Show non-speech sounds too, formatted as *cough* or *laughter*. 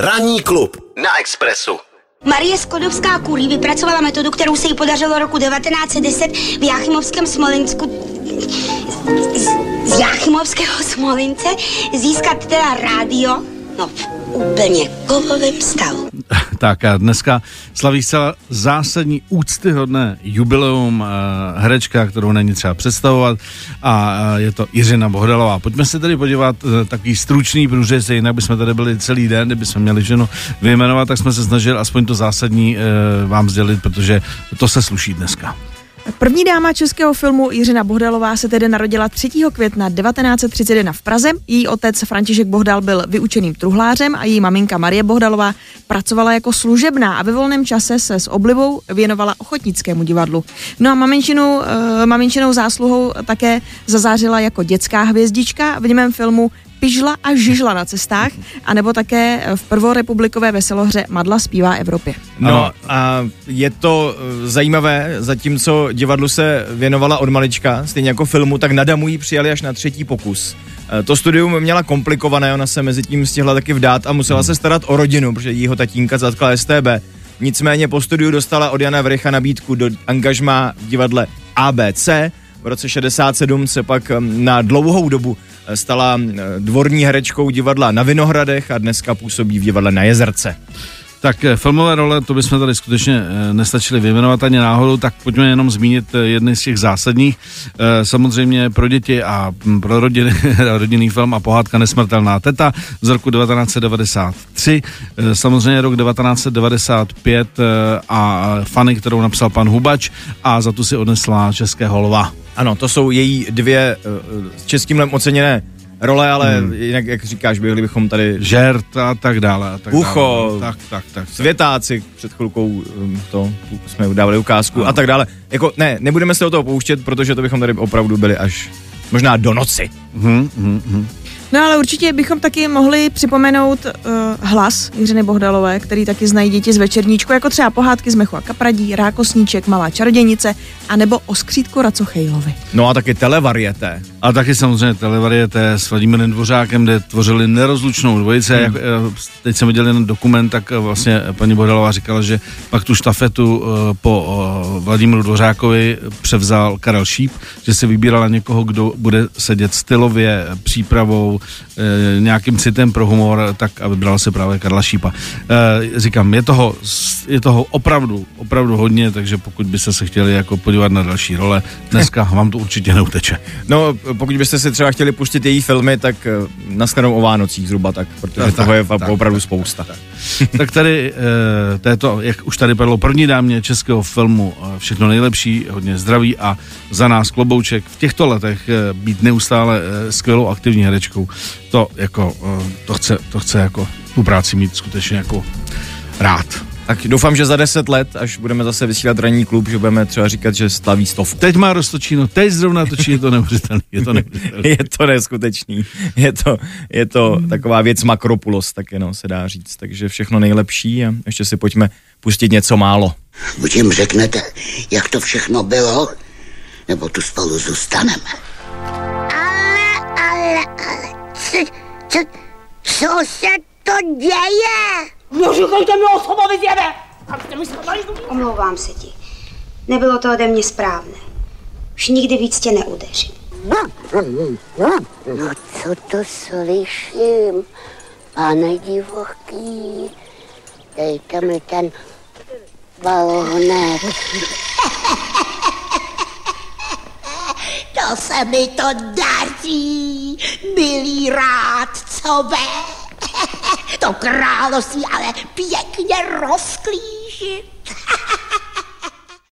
Ranní klub na Expressu. Marie Skodovská Kurí vypracovala metodu, kterou se jí podařilo roku 1910 v Jáchymovském Smolinsku z, z Jáchymovského Smolince získat teda rádio, no v úplně kovovém stavu. *laughs* Tak a dneska slaví zcela zásadní úctyhodné jubileum uh, herečka, kterou není třeba představovat a uh, je to Jiřina Bohdalová. Pojďme se tedy podívat uh, takový stručný průřez, jinak bychom tady byli celý den, kdybychom měli ženu vyjmenovat, tak jsme se snažili aspoň to zásadní uh, vám sdělit, protože to se sluší dneska. První dáma českého filmu Jiřina Bohdalová se tedy narodila 3. května 1931 v Praze. Její otec František Bohdal byl vyučeným truhlářem a její maminka Marie Bohdalová pracovala jako služebná a ve volném čase se s oblibou věnovala ochotnickému divadlu. No a maminčinu, uh, maminčinou zásluhou také zazářila jako dětská hvězdička v němém filmu pižla a žižla na cestách, anebo také v prvorepublikové veselohře Madla zpívá Evropě. No a je to eh, zajímavé, zatímco divadlu se věnovala od malička, stejně jako filmu, tak na Damu ji přijali až na třetí pokus. Eh, to studium měla komplikované, ona se mezi tím stihla taky vdát a musela se starat o rodinu, protože jího tatínka zatkla STB. Nicméně po studiu dostala od Jana Vrecha nabídku do angažmá v divadle ABC. V roce 67 se pak na dlouhou dobu stala dvorní herečkou divadla na Vinohradech a dneska působí v divadle na Jezerce. Tak eh, filmové role, to bychom tady skutečně eh, nestačili vyjmenovat ani náhodou, tak pojďme jenom zmínit eh, jedny z těch zásadních. Samozřejmě pro děti a hm, pro rodiny, *laughs* rodinný film a pohádka Nesmrtelná teta z roku 1993. Samozřejmě rok 1995 a Fany, kterou napsal pan Hubač a za tu si odnesla České holova. Ano, to jsou její dvě českým oceněné role, ale hmm. jinak, jak říkáš, byli bychom tady... Žert a tak dále. A tak Ucho, dále. Tak, tak, tak, tak. světáci, před chvilkou um, to jsme udávali ukázku ano. a tak dále. Jako, ne, nebudeme se o toho pouštět, protože to bychom tady opravdu byli až možná do noci. Hmm, hmm, hmm. No ale určitě bychom taky mohli připomenout uh, hlas Jiřiny Bohdalové, který taky znají děti z večerníčku, jako třeba pohádky z Mechu a Kapradí, Rákosníček, Malá čarodějnice, anebo o skřítku Racochejlovi. No a taky televarieté. A taky samozřejmě televarieté s Vladimírem Dvořákem, kde tvořili nerozlučnou dvojice. Hmm. Jak, eh, teď jsem viděl jeden dokument, tak eh, vlastně paní Bohdalová říkala, že pak tu štafetu uh, po uh, Vladimíru Dvořákovi převzal Karel Šíp, že si vybírala někoho, kdo bude sedět stylově, přípravou, e, nějakým citem pro humor, tak aby bral se právě Karla Šípa. E, říkám, je toho, je toho opravdu, opravdu hodně, takže pokud byste se chtěli jako podívat na další role, dneska vám to určitě neuteče. No, pokud byste si třeba chtěli pustit její filmy, tak e, naskladnou o Vánocích zhruba tak, protože tak, toho je tak, opravdu tak, spousta. Tak, tak. tak tady e, této, jak už tady padlo, první dámě českého filmu všechno nejlepší, hodně zdraví a za nás klobouček v těchto letech být neustále skvělou aktivní herečkou to jako, eh, to chce, to chce jako tu práci mít skutečně jako rád. Tak doufám, že za deset let, až budeme zase vysílat ranní klub, že budeme třeba říkat, že staví stov. Teď má roztočíno, teď zrovna točí, je to neuvěřitelné. Je to neuvěřitelný. *laughs* je to neskutečný. Je to, je to hmm. taková věc makropulos, tak jenom se dá říct. Takže všechno nejlepší a ještě si pojďme pustit něco málo. Buď jim řeknete, jak to všechno bylo, nebo tu spolu zůstaneme. Co se to děje? Neříkejte mi osobovi zjede! Omlouvám se ti. Nebylo to ode mě správné. Už nikdy víc tě neudeřím. No co to slyším, pane divoký? Dejte mi ten balonek. To se mi to daří, milí rádcové. To království ale pěkně rozklížit. *laughs*